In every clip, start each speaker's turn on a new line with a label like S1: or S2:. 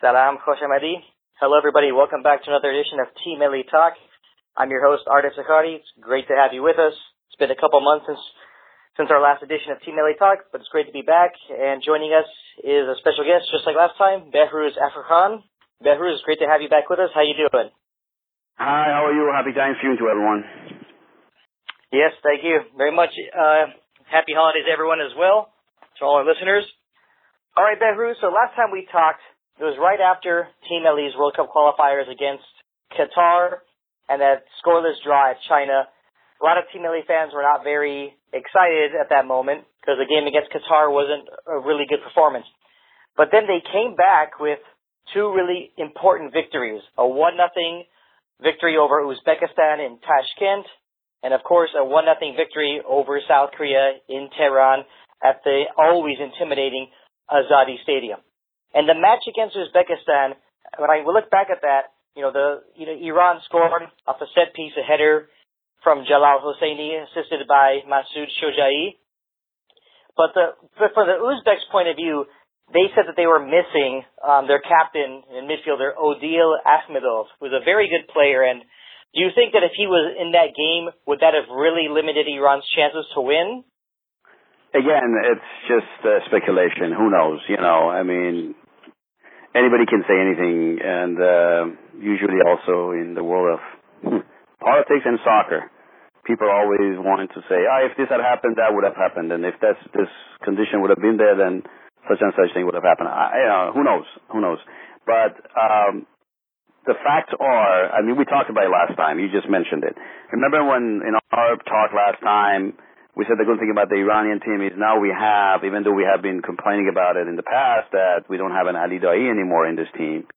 S1: Salam Khoshamadi. Hello, everybody. Welcome back to another edition of Team Melli Talk. I'm your host, Arash Zakari. It's great to have you with us. It's been a couple months since since our last edition of Team Melli Talk, but it's great to be back. And joining us is a special guest, just like last time, Behruz Afrakhan. Behruz, it's great to have you back with us. How you doing?
S2: Hi, how are you? Happy Thanksgiving to everyone.
S1: Yes, thank you very much. Uh, happy holidays, everyone, as well, to all our listeners. All right, Behruz. So last time we talked, it was right after Team Melli's World Cup qualifiers against Qatar and that scoreless draw at China. A lot of Team Ellie fans were not very excited at that moment because the game against Qatar wasn't a really good performance. But then they came back with two really important victories. A 1 nothing victory over Uzbekistan in Tashkent, and of course a 1 nothing victory over South Korea in Tehran at the always intimidating Azadi Stadium. And the match against Uzbekistan, when I look back at that, you know, the you know Iran scored off a set piece, a header from Jalal Hosseini, assisted by Masoud Shojai. But the but from the Uzbeks' point of view, they said that they were missing um, their captain and midfielder Odil Akhmedov, was a very good player. And do you think that if he was in that game, would that have really limited Iran's chances to win?
S2: Again, it's just uh, speculation. Who knows? You know, I mean, anybody can say anything, and uh, usually also in the world of politics and soccer, people always wanting to say, "Ah, oh, if this had happened, that would have happened, and if that's this condition would have been there, then such and such thing would have happened." I, know, who knows? Who knows? But um, the facts are, I mean, we talked about it last time. You just mentioned it. Remember when in our talk last time? We said the good thing about the Iranian team is now we have, even though we have been complaining about it in the past, that we don't have an Ali Daei anymore in this team.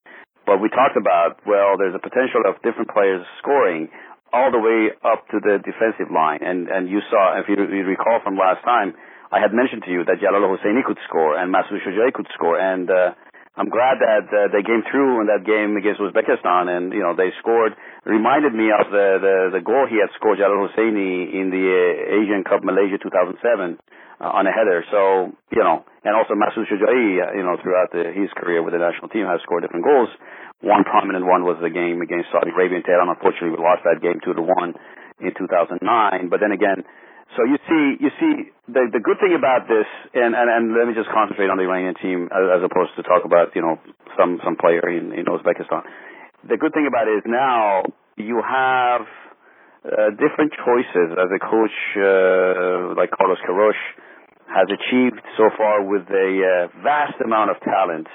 S2: But we talked about, well, there's a potential of different players scoring all the way up to the defensive line. And, and you saw, if you, you recall from last time, I had mentioned to you that Jalal Hosseini could score and Masoud Shojai could score. And, uh, I'm glad that uh, they came through in that game against Uzbekistan, and you know they scored. Reminded me of the the, the goal he had scored, Jalal Hosseini, in the uh, Asian Cup Malaysia 2007 uh, on a header. So you know, and also Masoud Shojai, uh, you know, throughout the, his career with the national team, has scored different goals. One prominent one was the game against Saudi Arabia and Tehran. Unfortunately, we lost that game two to one in 2009. But then again, so you see, you see, the the good thing about this, and and, and let me just concentrate on the Iranian team as, as opposed to talk about you know some some player in in Uzbekistan. The good thing about it is now you have uh, different choices as a coach uh, like Carlos Queiroz has achieved so far with a uh, vast amount of talent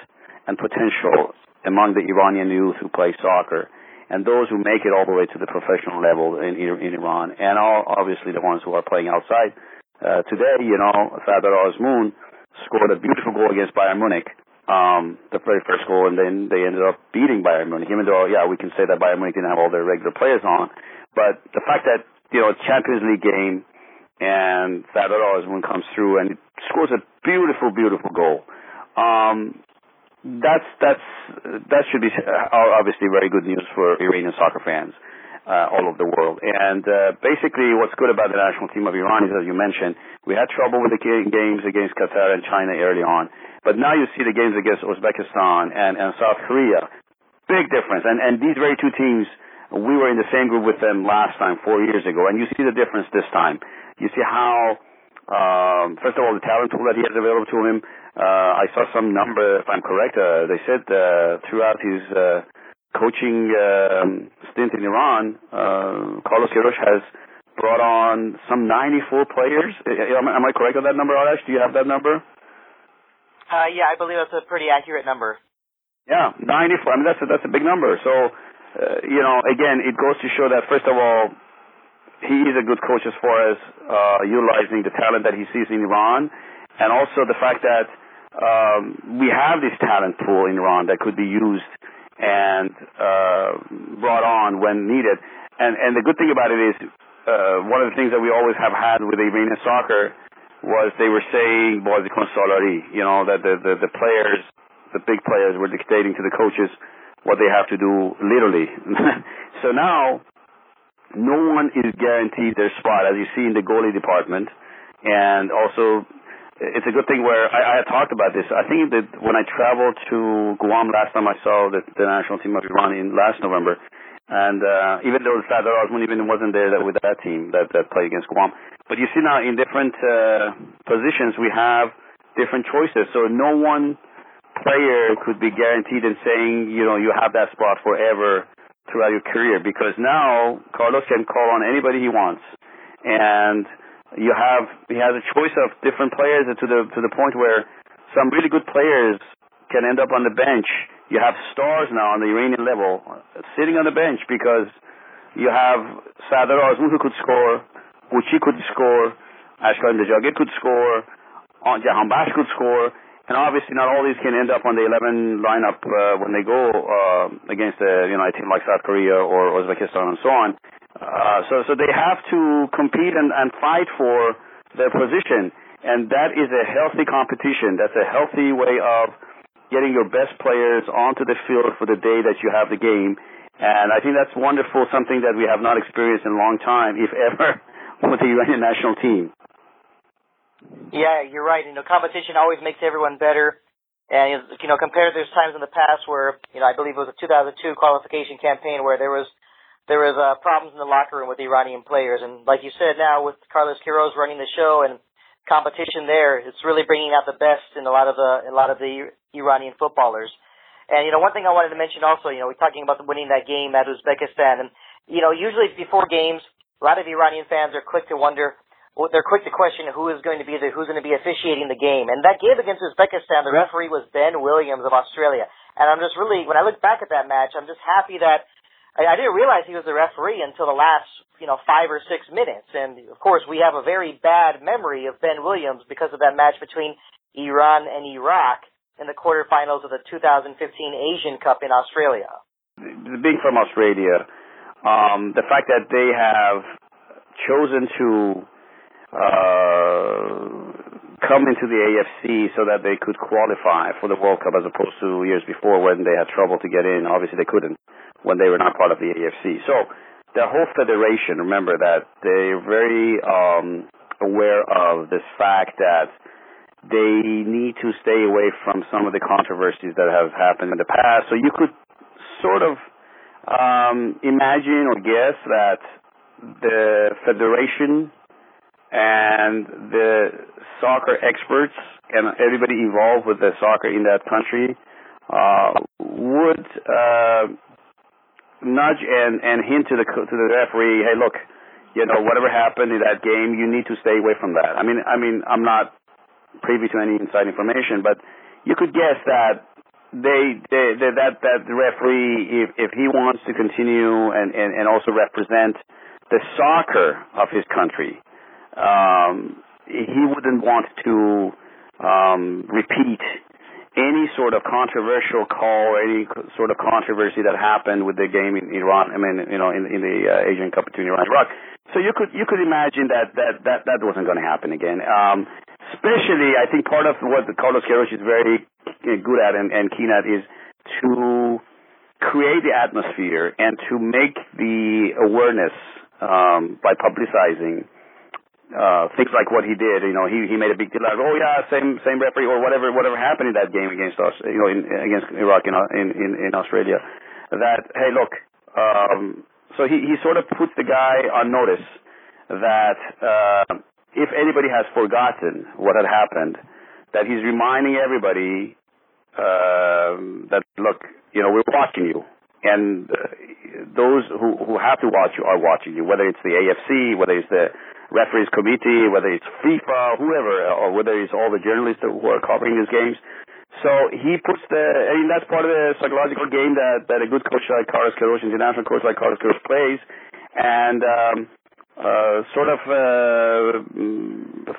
S2: and potential among the Iranian youth who play soccer and those who make it all the way to the professional level in, in Iran, and all, obviously the ones who are playing outside. Uh, today, you know, Sardar Azmoun scored a beautiful goal against Bayern Munich, um, the very first goal, and then they ended up beating Bayern Munich. Even though, yeah, we can say that Bayern Munich didn't have all their regular players on, but the fact that you know Champions League game and Sardar Azmoun comes through and scores a beautiful, beautiful goal. Um, that's that's that should be uh, obviously very good news for Iranian soccer fans uh, all over the world. And uh, basically, what's good about the national team of Iran is, as you mentioned, we had trouble with the games against Qatar and China early on, but now you see the games against Uzbekistan and, and South Korea. Big difference. And and these very two teams, we were in the same group with them last time, four years ago, and you see the difference this time. You see how. Um, first of all, the talent pool that he has available to him, uh, I saw some number, if I'm correct, uh, they said uh, throughout his uh, coaching um, stint in Iran, uh, Carlos Queiroz has brought on some 94 players. Am, am I correct on that number, Arash? Do you have that number?
S1: Uh, yeah, I believe that's a pretty accurate number.
S2: Yeah, 94. I mean, that's a, that's a big number. So, uh, you know, again, it goes to show that first of all, he is a good coach as far as uh, utilizing the talent that he sees in Iran, and also the fact that um, we have this talent pool in Iran that could be used and uh, brought on when needed. And and the good thing about it is uh, one of the things that we always have had with Iranian soccer was they were saying Bazikon Salari, you know, that the, the, the players, the big players were dictating to the coaches what they have to do literally. so now no one is guaranteed their spot, as you see in the goalie department, and also it's a good thing where I, I had talked about this. I think that when I traveled to Guam last time I saw the, the national team of Iran in last November, and uh, even though Sardar Azmoun even wasn't there that, with that team that, that played against Guam, but you see now in different uh, positions we have different choices. So no one player could be guaranteed in saying you know you have that spot forever throughout your career because now Carlos can call on anybody he wants and you have he has a choice of different players to the to the point where some really good players can end up on the bench. You have stars now on the Iranian level sitting on the bench because you have Sardar Azmoun who could score, Uchi could score, Ashkan Dejagah could score, Jahanbakhsh could score, and obviously not all these can end up on the 11 lineup uh, when they go uh, against a you know a team like South Korea or Uzbekistan and so on. Uh, so, so they have to compete and, and fight for their position, and that is a healthy competition. That's a healthy way of getting your best players onto the field for the day that you have the game. And I think that's wonderful, something that we have not experienced in a long time, if ever, with the Iranian national team.
S1: Yeah, you're right. You know, competition always makes everyone better. And, you know, compared to those times in the past where, you know, I believe it was a 2002 qualification campaign where there was there was uh, problems in the locker room with the Iranian players. And like you said, now with Carlos Queiroz running the show and competition there, it's really bringing out the best in a lot of the a lot of the Iranian footballers. And you know, one thing I wanted to mention also, you know, we're talking about winning that game at Uzbekistan, and you know, usually before games, a lot of Iranian fans are quick to wonder. They're quick to question who is going to be the who's going to be officiating the game. And that game against Uzbekistan, the referee was Ben Williams of Australia. And I'm just really, when I look back at that match, I'm just happy that I, I didn't realize he was the referee until the last, you know, five or six minutes. And of course, we have a very bad memory of Ben Williams because of that match between Iran and Iraq in the quarterfinals of the 2015 Asian Cup in Australia.
S2: Being from Australia, um, the fact that they have chosen to uh, come into the AFC so that they could qualify for the World Cup as opposed to years before when they had trouble to get in. Obviously, they couldn't when they were not part of the AFC. So the whole federation, remember that they're very um, aware of this fact that they need to stay away from some of the controversies that have happened in the past. So you could sort of um, imagine or guess that the federation and the soccer experts and everybody involved with the soccer in that country uh, would uh, nudge and and hint to the to the referee, hey, look, you know, whatever happened in that game, you need to stay away from that. I mean, I mean, I'm not privy to any inside information, but you could guess that they, they, they that that the referee, if if he wants to continue and and and also represent the soccer of his country, um, he wouldn't want to um, repeat any sort of controversial call any sort of controversy that happened with the game in Iran. I mean, you know, in, in the uh, Asian Cup between Iran and Iraq. So you could you could imagine that that that that wasn't going to happen again. Um, especially, I think part of what Carlos Queiroz is very good at and, and keen at is to create the atmosphere and to make the awareness um, by publicizing uh, things like what he did. You know, he he made a big deal out of, oh yeah, same same referee or whatever whatever happened in that game against us, you know, in, against Iraq in in in, in Australia. That hey, look, um, so he he sort of puts the guy on notice that uh, if anybody has forgotten what had happened, that he's reminding everybody uh, that look, you know, we're watching you. And uh, those who, who have to watch you are watching you, whether it's the AFC, whether it's the referees committee, whether it's FIFA, whoever, or whether it's all the journalists who are covering these games. So he puts the, I mean, that's part of the psychological game that, that a good coach like Carlos Queiroz, international coach like Carlos Queiroz plays, and um, uh, sort of uh,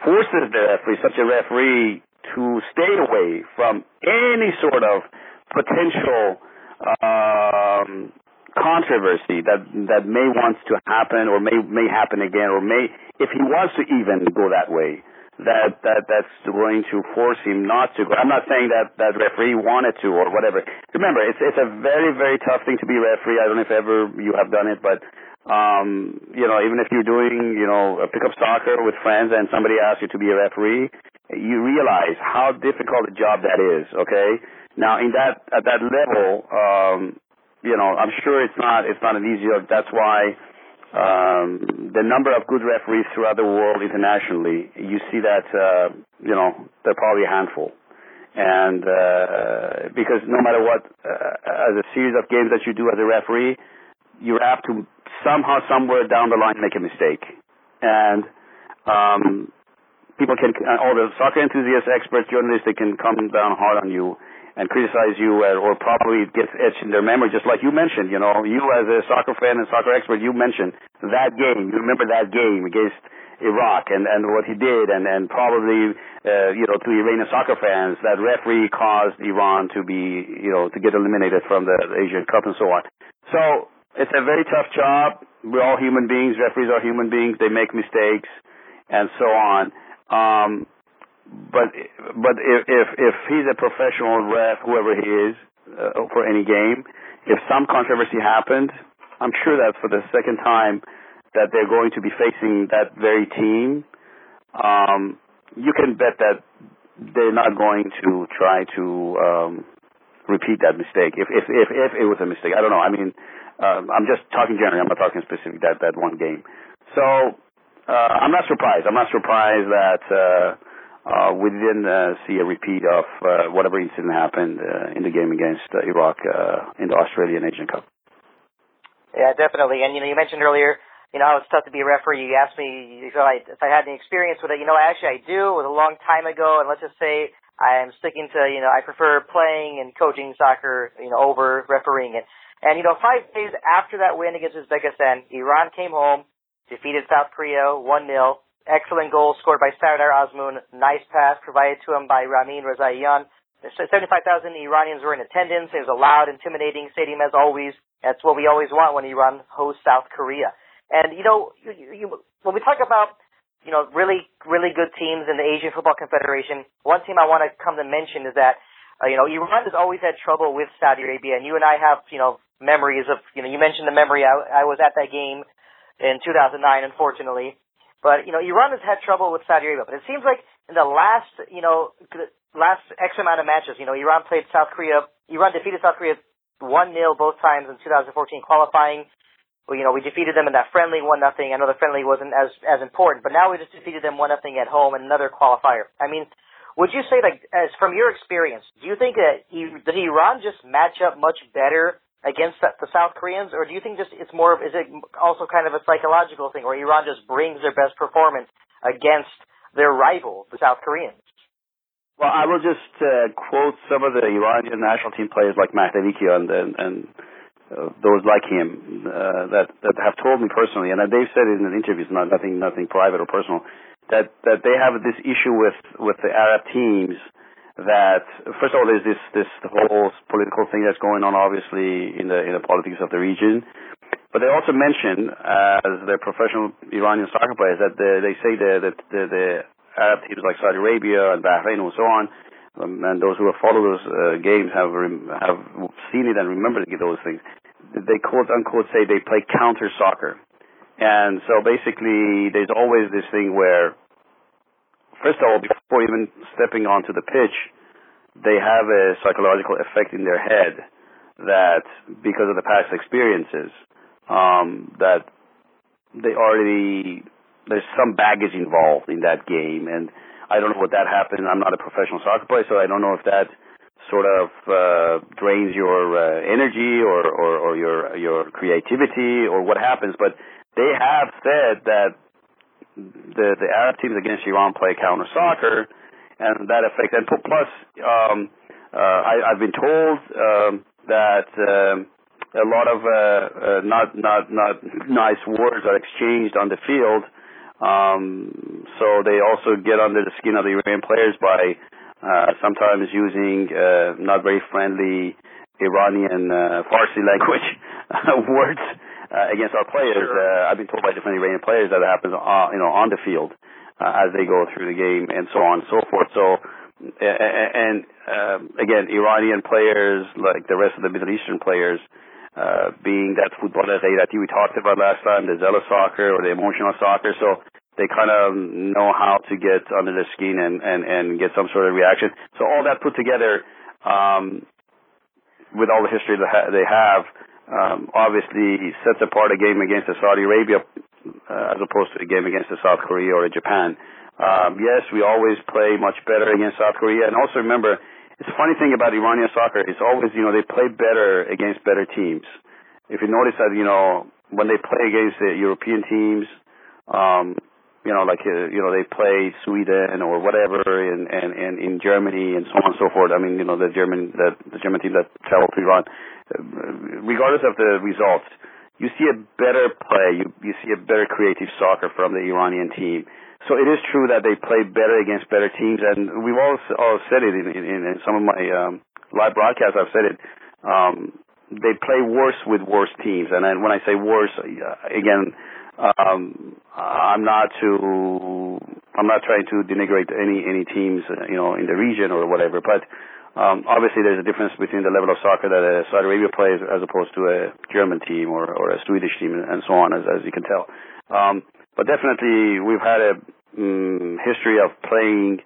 S2: forces the referee, such a referee, to stay away from any sort of potential um, controversy that that may wants to happen or may may happen again or may if he wants to even go that way that that that's going to force him not to go. I'm not saying that that referee wanted to or whatever. Remember, it's it's a very very tough thing to be referee. I don't know if ever you have done it, but um, you know, even if you're doing you know a pickup soccer with friends and somebody asks you to be a referee, you realize how difficult a job that is. Okay, now in that at that level, um, you know, I'm sure it's not it's not an easy job. That's why um, the number of good referees throughout the world internationally, you see that uh, you know they're probably a handful. And uh, because no matter what, uh, as a series of games that you do as a referee, you have to somehow, somewhere down the line, make a mistake. And um, people can, all the soccer enthusiasts, experts, journalists, they can come down hard on you and criticize you uh, or probably it gets etched in their memory, just like you mentioned, you know, you as a soccer fan and soccer expert, you mentioned that game. You remember that game against Iraq and, and what he did and, and probably, uh, you know, to Iranian soccer fans, that referee caused Iran to be, you know, to get eliminated from the Asian Cup and so on. So it's a very tough job. We're all human beings. Referees are human beings. They make mistakes and so on. Um, but but if if if he's a professional ref, whoever he is, uh, for any game, if some controversy happened, I'm sure that for the second time that they're going to be facing that very team, um, you can bet that they're not going to try to um, repeat that mistake. If if if if it was a mistake, I don't know. I mean, um, I'm just talking generally. I'm not talking specific that that one game. So uh, I'm not surprised. I'm not surprised that uh, uh, we didn't uh, see a repeat of uh, whatever incident happened uh, in the game against uh, Iraq uh, in the Australian Asian Cup.
S1: Yeah, definitely. And you know, you mentioned earlier, you know, how it's tough to be a referee. You asked me if I, if I had any experience with it. You know, actually I do. It was a long time ago, and let's just say I'm sticking to, you know, I prefer playing and coaching soccer, you know, over refereeing it. And you know, five days after that win against Uzbekistan, Iran came home defeated South Korea 1-0. Excellent goal scored by Sardar Azmoun. Nice pass provided to him by Ramin Rezaian. 75,000 Iranians were in attendance. It was a loud, intimidating stadium as always. That's what we always want when Iran hosts South Korea. And you know, you, you, when we talk about you know really really good teams in the Asian Football Confederation, one team I want to come to mention is that uh, you know Iran has always had trouble with Saudi Arabia, and you and I have you know memories of you know you mentioned the memory I, I was at that game in 2009, unfortunately. But, you know, Iran has had trouble with Saudi Arabia. But it seems like in the last, you know, last X amount of matches, you know, Iran played South Korea. Iran defeated South Korea 1-0 both times in 2014 qualifying. Well, you know, we defeated them in that friendly 1 nothing. I know the friendly wasn't as, as important, but now we just defeated them 1 nothing at home in another qualifier. I mean, would you say, like, as from your experience, do you think that did Iran just match up much better against the South Koreans, or do you think just it's more of is it also kind of a psychological thing where Iran just brings their best performance against their rival, the South Koreans?
S2: Well, I will just uh, quote some of the Iranian national team players like Mahdavikian and, and uh, those like him uh, that that have told me personally, and they've said it in interviews, not nothing nothing private or personal, that that they have this issue with with the Arab teams that first of all there's this this whole political thing that's going on obviously in the in the politics of the region. But they also mention uh, as their professional Iranian soccer players that the, they say the, that the, the Arab teams like Saudi Arabia and Bahrain and so on um, and those who have followed those uh, games have rem- have seen it and remember those things. They quote unquote say they play counter soccer. And so basically there's always this thing where first of all, before even stepping onto the pitch, they have a psychological effect in their head that because of the past experiences, um, that they already there's some baggage involved in that game, and I don't know what that happened. I'm not a professional soccer player, so I don't know if that sort of uh, drains your uh, energy or, or, or your your creativity or what happens. But they have said that the the Arab teams against Iran play counter soccer, and that affects. And plus, um, uh, I, I've been told um, that um, a lot of uh, uh, not not not nice words are exchanged on the field. Um, so they also get under the skin of the Iranian players by uh, sometimes using uh, not very friendly Iranian uh, Farsi language words uh, against our players. Sure. Uh, I've been told by different Iranian players that it happens, uh, you know, on the field uh, as they go through the game and so on and so forth. So, and uh, again, Iranian players like the rest of the Middle Eastern players. Uh, being that football that we talked about last time, the zealous soccer or the emotional soccer. So they kind of know how to get under the skin and, and, and get some sort of reaction. So all that put together, um, with all the history that ha- they have, um, obviously sets apart a game against Saudi Arabia uh, as opposed to a game against South Korea or Japan. Um, yes, we always play much better against South Korea, and also remember, it's a funny thing about Iranian soccer. It's always, you know, they play better against better teams. If you notice that, you know, when they play against the European teams, um, you know, like uh, you know, they play Sweden or whatever, and and and in Germany and so on and so forth. I mean, you know, the German the, the German team that traveled to Iran, regardless of the results, you see a better play. You you see a better creative soccer from the Iranian team. So it is true that they play better against better teams, and we've all all said it in in, in some of my um, live broadcasts. I've said it. Um, they play worse with worse teams, and then when I say worse, uh, again um, I'm not to I'm not trying to denigrate any any teams uh, you know in the region or whatever, but um, obviously there's a difference between the level of soccer that a Saudi Arabia plays as opposed to a German team or, or a Swedish team and so on, as, as you can tell. Um, but definitely we've had a um, history of playing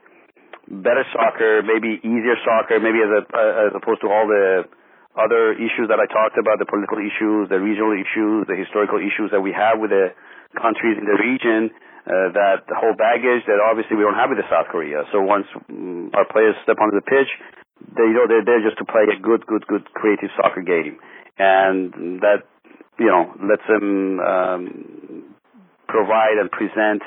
S2: better soccer, maybe easier soccer, maybe as a, as opposed to all the other issues that I talked about, the political issues, the regional issues, the historical issues that we have with the countries in the region, uh, that the whole baggage that obviously we don't have with the South Korea. So once um, our players step onto the pitch, they you know they're there just to play a good, good, good creative soccer game, and that you know lets them um, provide and present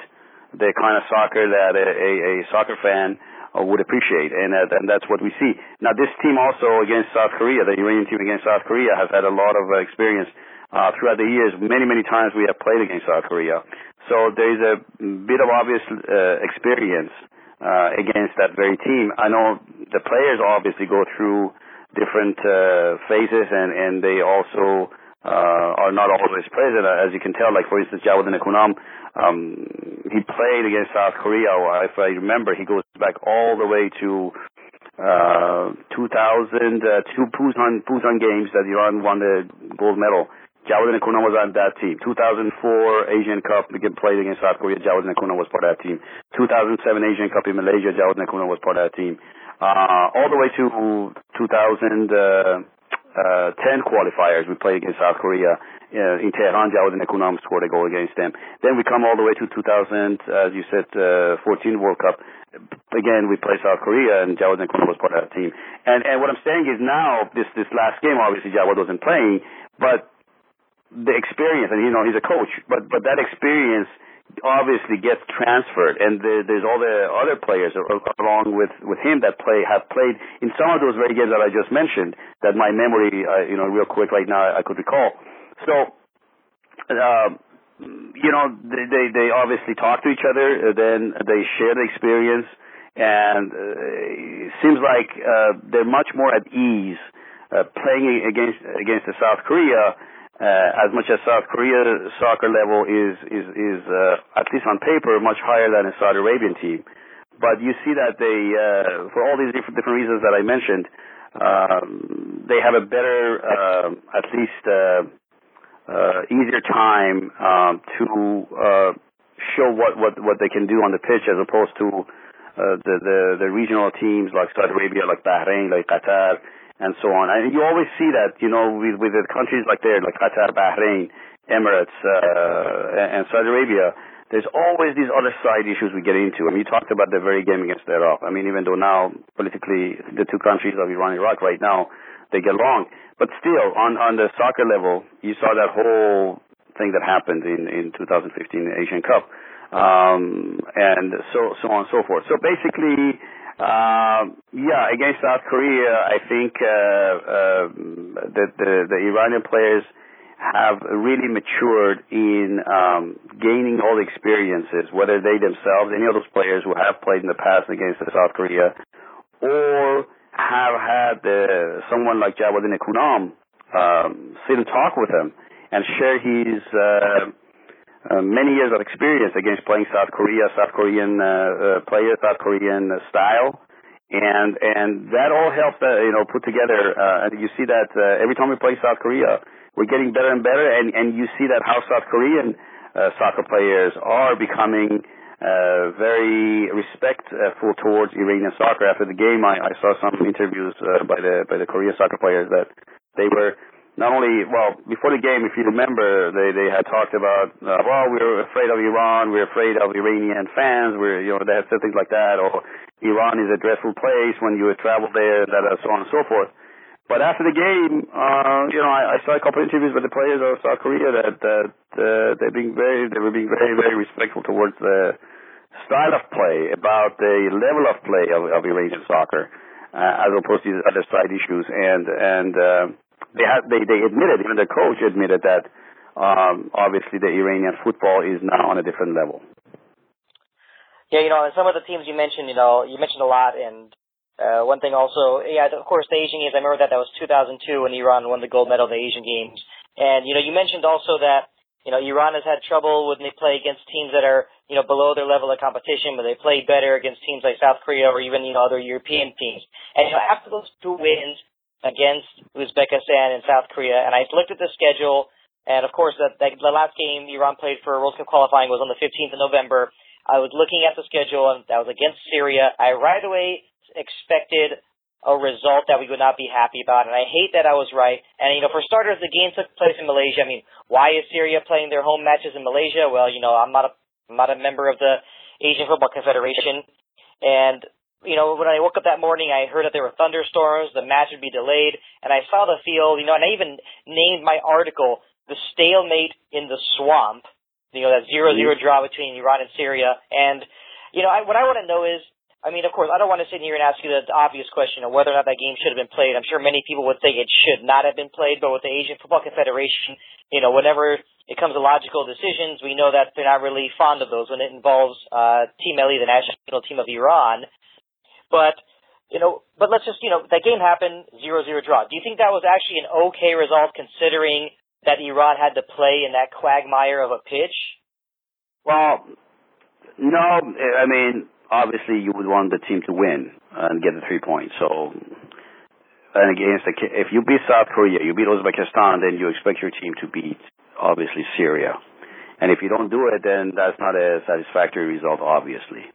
S2: the kind of soccer that a, a, a soccer fan uh, would appreciate, and, uh, and that's what we see. Now, this team also against South Korea, the Iranian team against South Korea, has had a lot of uh, experience uh, throughout the years. Many, many times we have played against South Korea, so there is a bit of obvious uh, experience uh, against that very team. I know the players obviously go through different uh, phases, and and they also uh, are not always present, as you can tell. Like for instance, Jawad Nekounam um, he played against South Korea. If I remember, he goes back all the way to uh, 2000, uh, two Busan, Busan games that Iran won the gold medal. Jawad Nekounam was on that team. 2004 Asian Cup, we played against South Korea. Jawad Nekounam was part of that team. 2007 Asian Cup in Malaysia, Jawad Nekounam was part of that team. Uh, all the way to 2010 uh, uh, qualifiers, we played against South Korea uh, in Tehran, Jawad Nekounam scored a goal against them. Then we come all the way to 2000, as you said, uh, 14 World Cup. Again, we play South Korea, and Jawad Nekounam was part of that team. And and what I'm saying is now, this this last game, obviously Jawad wasn't playing, but the experience, and you know he's a coach, but but that experience obviously gets transferred, and the, there's all the other players along with with him that play have played in some of those very games that I just mentioned. That my memory, uh, you know, real quick right now, I could recall. So, uh, you know, they, they, they obviously talk to each other, uh, then they share the experience, and uh, it seems like uh, they're much more at ease uh, playing against against the South Korea. Uh, as much as South Korea soccer level is is is uh, at least on paper much higher than a Saudi Arabian team, but you see that they uh, for all these different different reasons that I mentioned, um, they have a better uh, at least. Uh, uh, easier time um, to uh, show what, what what they can do on the pitch as opposed to uh, the, the the regional teams like Saudi Arabia, like Bahrain, like Qatar, and so on. And you always see that, you know, with with the countries like there, like Qatar, Bahrain, Emirates, uh, and Saudi Arabia. There's always these other side issues we get into. I mean, you talked about the very game against Iraq. I mean, even though now politically the two countries of Iran and Iraq right now they get along. But still, on on the soccer level, you saw that whole thing that happened in in 2015 Asian Cup, um, and so so on and so forth. So basically. Uh, yeah, against South Korea, I think uh, uh, the, the the Iranian players have really matured in um, gaining all the experiences, whether they themselves, any of those players who have played in the past against South Korea, or have had someone like Jawad Nekounam um, sit and talk with him and share his uh, uh, many years of experience against playing South Korea, South Korean uh, uh, player, South Korean uh, style, and and that all helped uh, you know put together. Uh, and you see that uh, every time we play South Korea, we're getting better and better, and and you see that how South Korean uh, soccer players are becoming uh, very respectful towards Iranian soccer. After the game, I, I saw some interviews uh, by the by the Korean soccer players that they were not only well before the game, if you remember, they they had talked about uh, well we are afraid of Iran, we're afraid of Iranian fans, we're you know they had said things like that, or Iran is a dreadful place when you travel there, that so on and so forth. But after the game, uh, you know, I, I saw a couple of interviews with the players of South Korea that that uh, they being very they were being very very respectful towards the style of play, about the level of play of, of Iranian soccer, uh, as opposed to these other side issues, and and. Uh, they have they they admitted even the coach admitted that um, obviously the Iranian football is now on a different level.
S1: Yeah, you know, and some of the teams you mentioned, you know, you mentioned a lot, and uh, one thing also, yeah, of course, the Asian Games. I remember that that was 2002 when Iran won the gold medal in the Asian Games, and you know, you mentioned also that you know Iran has had trouble when they play against teams that are you know below their level of competition, but they play better against teams like South Korea or even you know other European teams. And you know, after those two wins, against Uzbekistan and South Korea. And I looked at the schedule, and of course, the, the last game Iran played for World Cup qualifying was on the 15th of November. I was looking at the schedule, and that was against Syria. I right away expected a result that we would not be happy about, and I hate that I was right. And you know, for starters, the game took place in Malaysia. I mean, why is Syria playing their home matches in Malaysia? Well, you know, I'm not a I'm not a member of the Asian Football Confederation, and you know, when I woke up that morning, I heard that there were thunderstorms, the match would be delayed, and I saw the field, you know, and I even named my article, The Stalemate in the Swamp, you know, that zero-zero mm-hmm. draw between Iran and Syria. And, you know, I, what I want to know is, I mean, of course, I don't want to sit here and ask you the obvious question of whether or not that game should have been played. I'm sure many people would think it should not have been played, but with the Asian Football Confederation, you know, whenever it comes to logical decisions, we know that they're not really fond of those when it involves uh, Team Melli, the national team of Iran. But you know, but let's just you know that game happened zero zero draw. Do you think that was actually an okay result considering that Iran had to play in that quagmire of a pitch?
S2: Well, no. I mean, obviously you would want the team to win and get the three points. So, and against the if you beat South Korea, you beat Uzbekistan, then you expect your team to beat obviously Syria. And if you don't do it, then that's not a satisfactory result, obviously.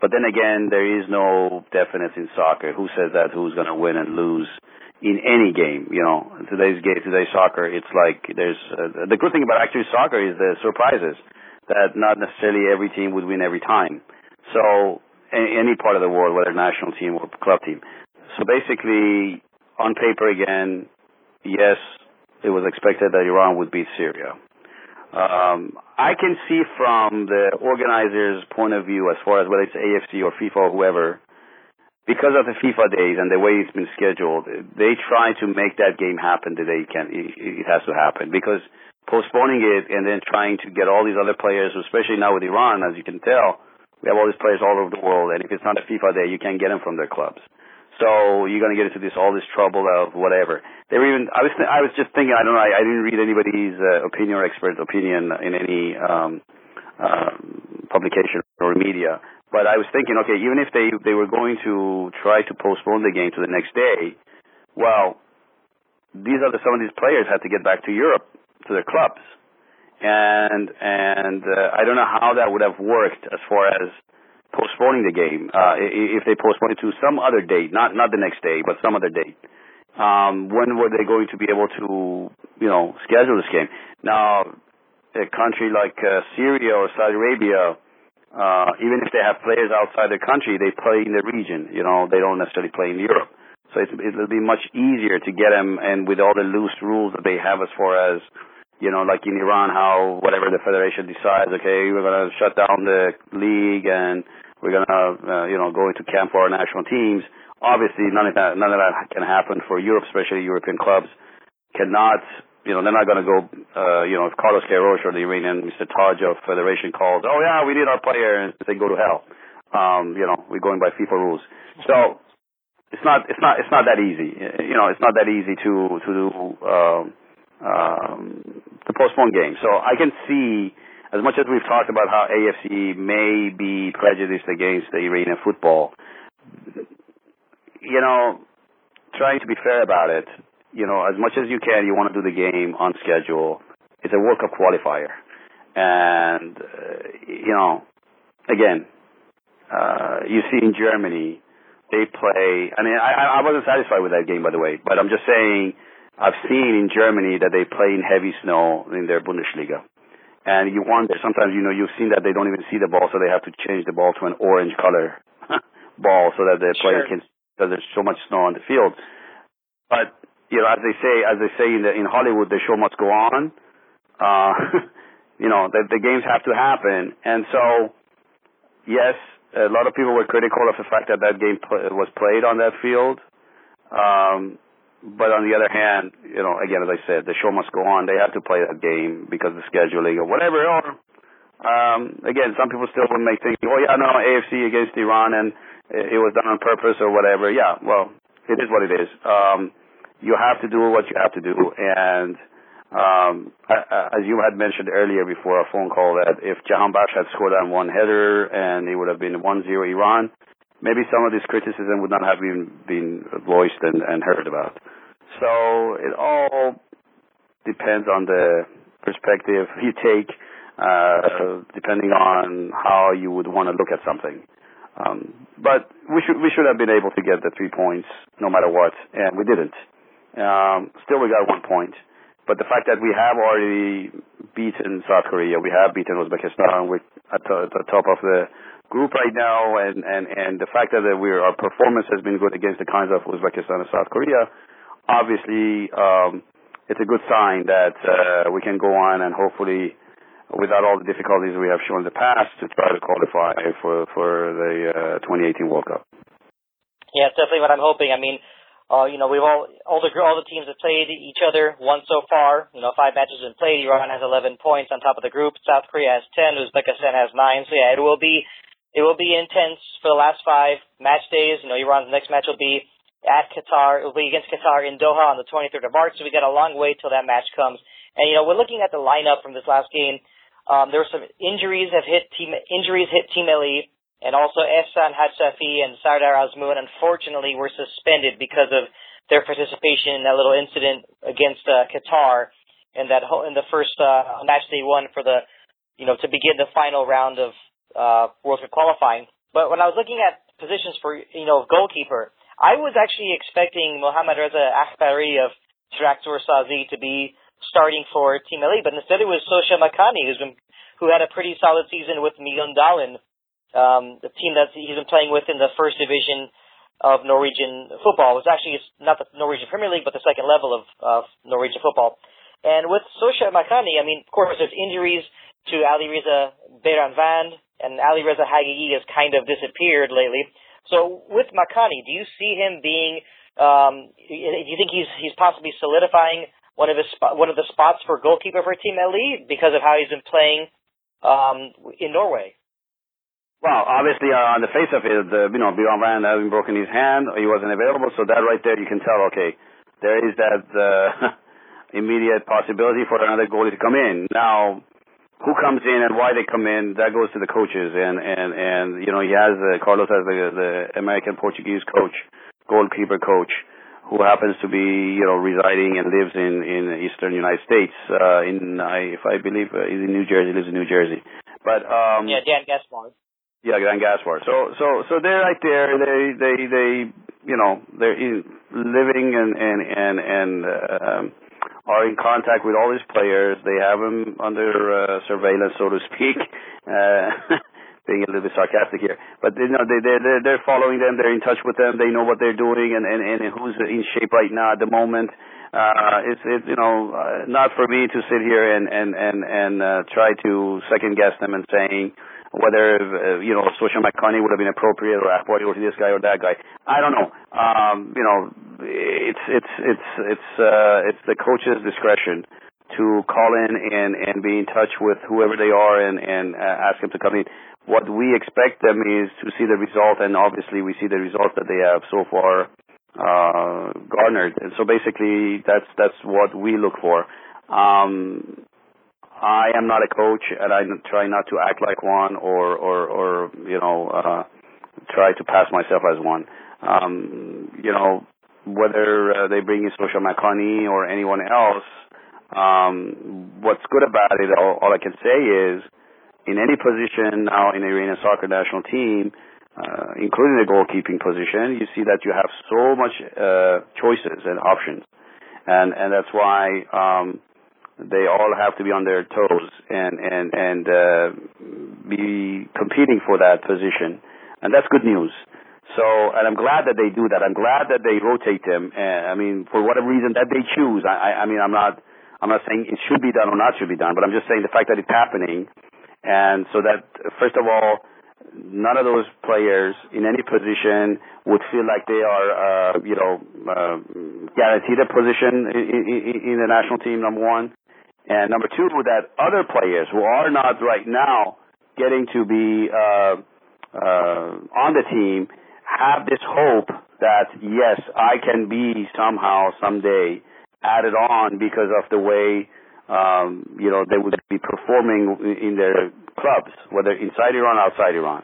S2: But then again, there is no definite in soccer. Who says that? Who's going to win and lose in any game? You know, today's game, today's soccer, it's like there's uh, the good thing about actually soccer is the surprises that not necessarily every team would win every time. So any part of the world, whether national team or club team. So basically, on paper again, yes, it was expected that Iran would beat Syria. Um, I can see from the organizer's point of view, as far as whether it's AFC or FIFA or whoever, because of the FIFA days and the way it's been scheduled, they try to make that game happen the day it can. It it has to happen because postponing it and then trying to get all these other players, especially now with Iran, as you can tell, we have all these players all over the world, and if it's not a FIFA day, you can't get them from their clubs. So you're going to get into this all this trouble of whatever. They were even. I was. Th- I was just thinking. I don't know. I, I didn't read anybody's uh, opinion or expert opinion in any um, uh, publication or media. But I was thinking, okay, even if they they were going to try to postpone the game to the next day, well, these the, some of these players had to get back to Europe to their clubs, and and uh, I don't know how that would have worked as far as postponing the game. Uh, if they postpone it to some other date, not not the next day, but some other date. Um, when were they going to be able to, you know, schedule this game? Now, a country like uh, Syria or Saudi Arabia, uh, even if they have players outside the country, they play in the region. You know, they don't necessarily play in Europe. So it's, it'll be much easier to get them, and with all the loose rules that they have as far as, you know, like in Iran, how whatever the federation decides, okay, we're going to shut down the league and we're going to, uh, you know, go into camp for our national teams. Obviously, none of that, none of that can happen for Europe, especially European clubs cannot, you know, they're not going to go, uh, you know, if Carlos Queiroz or the Iranian Mr. Taj of Federation calls, oh yeah, we need our player, and they go to hell. Um, you know, we're going by FIFA rules. So, it's not, it's not, it's not that easy. You know, it's not that easy to, to do, um, um, to postpone games. So I can see as much as we've talked about how AFC may be prejudiced against the Iranian football, you know, trying to be fair about it, you know, as much as you can, you want to do the game on schedule. It's a World Cup qualifier. And uh, you know, again, uh, you see in Germany, they play. I mean, I, I wasn't satisfied with that game, by the way. But I'm just saying, I've seen in Germany that they play in heavy snow in their Bundesliga. And you wonder sometimes, you know, you've seen that they don't even see the ball, so they have to change the ball to an orange color ball so that the player
S1: sure.
S2: can, because there's so much snow on the field. But you know, as they say, as they say in the, in Hollywood, the show must go on. Uh, you know, the, the games have to happen, and so yes, a lot of people were critical of the fact that that game pl- was played on that field. Um, but on the other hand, you know, again, as I said, the show must go on. They have to play that game because of scheduling or whatever. Or, um, again, some people still make think, oh yeah, no, AFC against Iran and it was done on purpose or whatever. Yeah, well, it is what it is. Um, you have to do what you have to do. And um, as you had mentioned earlier before our phone call, that if Jahanbakhsh had scored on one header and it would have been 1-0 Iran, maybe some of this criticism would not have been been voiced and, and heard about. So it all depends on the perspective you take, uh, depending on how you would want to look at something. Um, but we should we should have been able to get the three points no matter what, and we didn't. Um, still, we got one point. But the fact that we have already beaten South Korea, we have beaten Uzbekistan, we're at the, at the top of the group right now, and and and the fact that we're our performance has been good against the kinds of Uzbekistan and South Korea, obviously um, it's a good sign that uh, we can go on and hopefully, without all the difficulties we have shown in the past, to try to qualify for for the uh, 2018 World Cup.
S1: Yeah, it's definitely what I'm hoping. I mean, uh, you know, we've all all the all the teams have played each other once so far. You know, five matches have been played. Iran has 11 points on top of the group. South Korea has 10. Uzbekistan has nine. So yeah, it will be it will be intense for the last five match days. You know, Iran's next match will be at Qatar. It will be against Qatar in Doha on the 23rd of March. So we got a long way till that match comes. And you know, we're looking at the lineup from this last game. Um, there were some injuries have hit team injuries hit Team Melli, and also Ehsan Hajsafi and Sardar Azmoun. Unfortunately, were suspended because of their participation in that little incident against uh, Qatar in that in the first uh, match they won for the you know to begin the final round of uh, World Cup qualifying. But when I was looking at positions for you know goalkeeper, I was actually expecting Mohammad Reza Akhbari of Tractor Sazi to be starting for Team Melli, but instead it was Sosha Makani, who's been who had a pretty solid season with Mjøndalen, um, the team that he's been playing with in the first division of Norwegian football. It was actually not the Norwegian Premier League, but the second level of, of Norwegian football. And with Sosha Makani, I mean, of course, there's injuries to Ali Reza Beiranvand, and Ali Reza Haghighi has kind of disappeared lately. So with Makani, do you see him being? Um, do you think he's he's possibly solidifying one of his one of the spots for goalkeeper for Team Melli because of how he's been playing um, in Norway?
S2: Well, obviously, uh, on the face of it, the, you know, Beiranvand having broken his hand, he wasn't available, so that right there, you can tell, okay, there is that uh, immediate possibility for another goalie to come in. Now, who comes in and why they come in, that goes to the coaches, and and and you know, he has uh, Carlos has the the American Portuguese coach, goalkeeper coach, who happens to be you know residing and lives in in eastern United States. Uh, in I if I believe uh, he's in New Jersey, lives in New Jersey. But um,
S1: yeah, Dan Gaspar.
S2: Yeah, Dan Gaspar. So so so they're right there. They they they you know they're in, living and and and and um, are in contact with all these players. They have them under uh, surveillance, so to speak. Uh, being a little bit sarcastic here, but you know they they they're, they're following them. They're in touch with them. They know what they're doing and and and who's in shape right now at the moment. Uh, it's it's you know uh, not for me to sit here and and and and uh, try to second guess them and saying whether uh, you know Sosha Makani would have been appropriate or Akhbari or this guy or that guy. I don't know. Um, you know, it's it's it's it's uh, it's the coach's discretion to call in and and be in touch with whoever they are and and uh, ask them to come in. What we expect them is to see the result, and obviously we see the result that they have so far uh, garnered. And so basically, that's that's what we look for. Um, I am not a coach, and I try not to act like one, or or or you know, uh, try to pass myself as one. Um, you know, whether uh, they bring in Sosha Makani or anyone else, Um, what's good about it, all, all I can say is, in any position now in the Iranian soccer national team, uh, including the goalkeeping position, you see that you have so much uh, choices and options, and and that's why um, they all have to be on their toes and and and uh, be competing for that position, and that's good news. So, and I'm glad that they do that. I'm glad that they rotate them. And I mean, for whatever reason that they choose. I, I, I mean, I'm not, I'm not saying it should be done or not should be done, but I'm just saying the fact that it's happening, and so that first of all, none of those players in any position would feel like they are, uh, you know, uh, guaranteed a position in, in, in the national team. Number one, and number two, that other players who are not right now getting to be uh, uh, on the team have this hope that yes, I can be somehow someday added on because of the way um, you know they would be performing in their clubs, whether inside Iran, or outside Iran.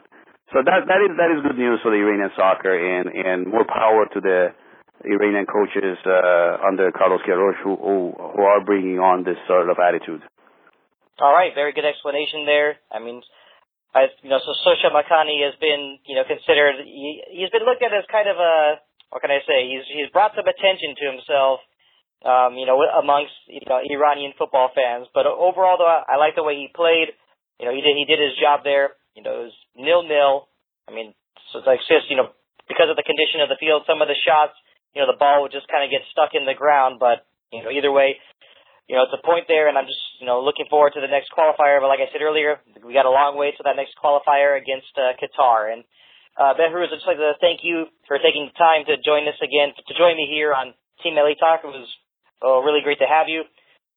S2: So that that is that is good news for the Iranian soccer, and and more power to the Iranian coaches uh, under Carlos Queiroz who, who who are bringing on this sort of attitude.
S1: All right, very good explanation there. I mean, I, you know, so Sosha Makani has been, you know, considered, he, he's been looked at as kind of a, what can I say, he's, he's brought some attention to himself, um, you know, amongst, you know, Iranian football fans. But overall, though, I, I like the way he played. You know, he did, he did his job there. You know, it was nil-nil. I mean, so it's like just, you know, because of the condition of the field, some of the shots, you know, the ball would just kind of get stuck in the ground. But, you know, either way, you know, it's a point there, and I'm just, you know, looking forward to the next qualifier. But like I said earlier, we got a long way to that next qualifier against uh, Qatar. And uh, Behruz, I'd just like to thank you for taking time to join us again, to join me here on Team Melli Talk. It was oh, really great to have you,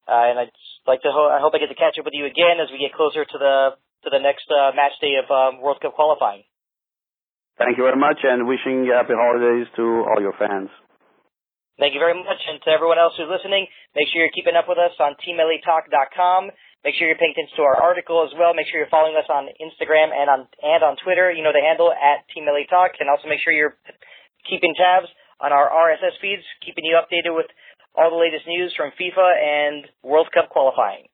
S1: uh, and I'd like to. Ho- I hope I get to catch up with you again as we get closer to the to the next uh, match day of um, World Cup qualifying.
S2: Thank you very much, and wishing happy holidays to all your fans.
S1: Thank you very much. And to everyone else who's listening, make sure you're keeping up with us on teammellitalk.com. Make sure you're paying attention to our article as well. Make sure you're following us on Instagram and on, and on Twitter. You know the handle at Team Melli Talk. And also make sure you're keeping tabs on our RSS feeds, keeping you updated with all the latest news from FIFA and World Cup qualifying.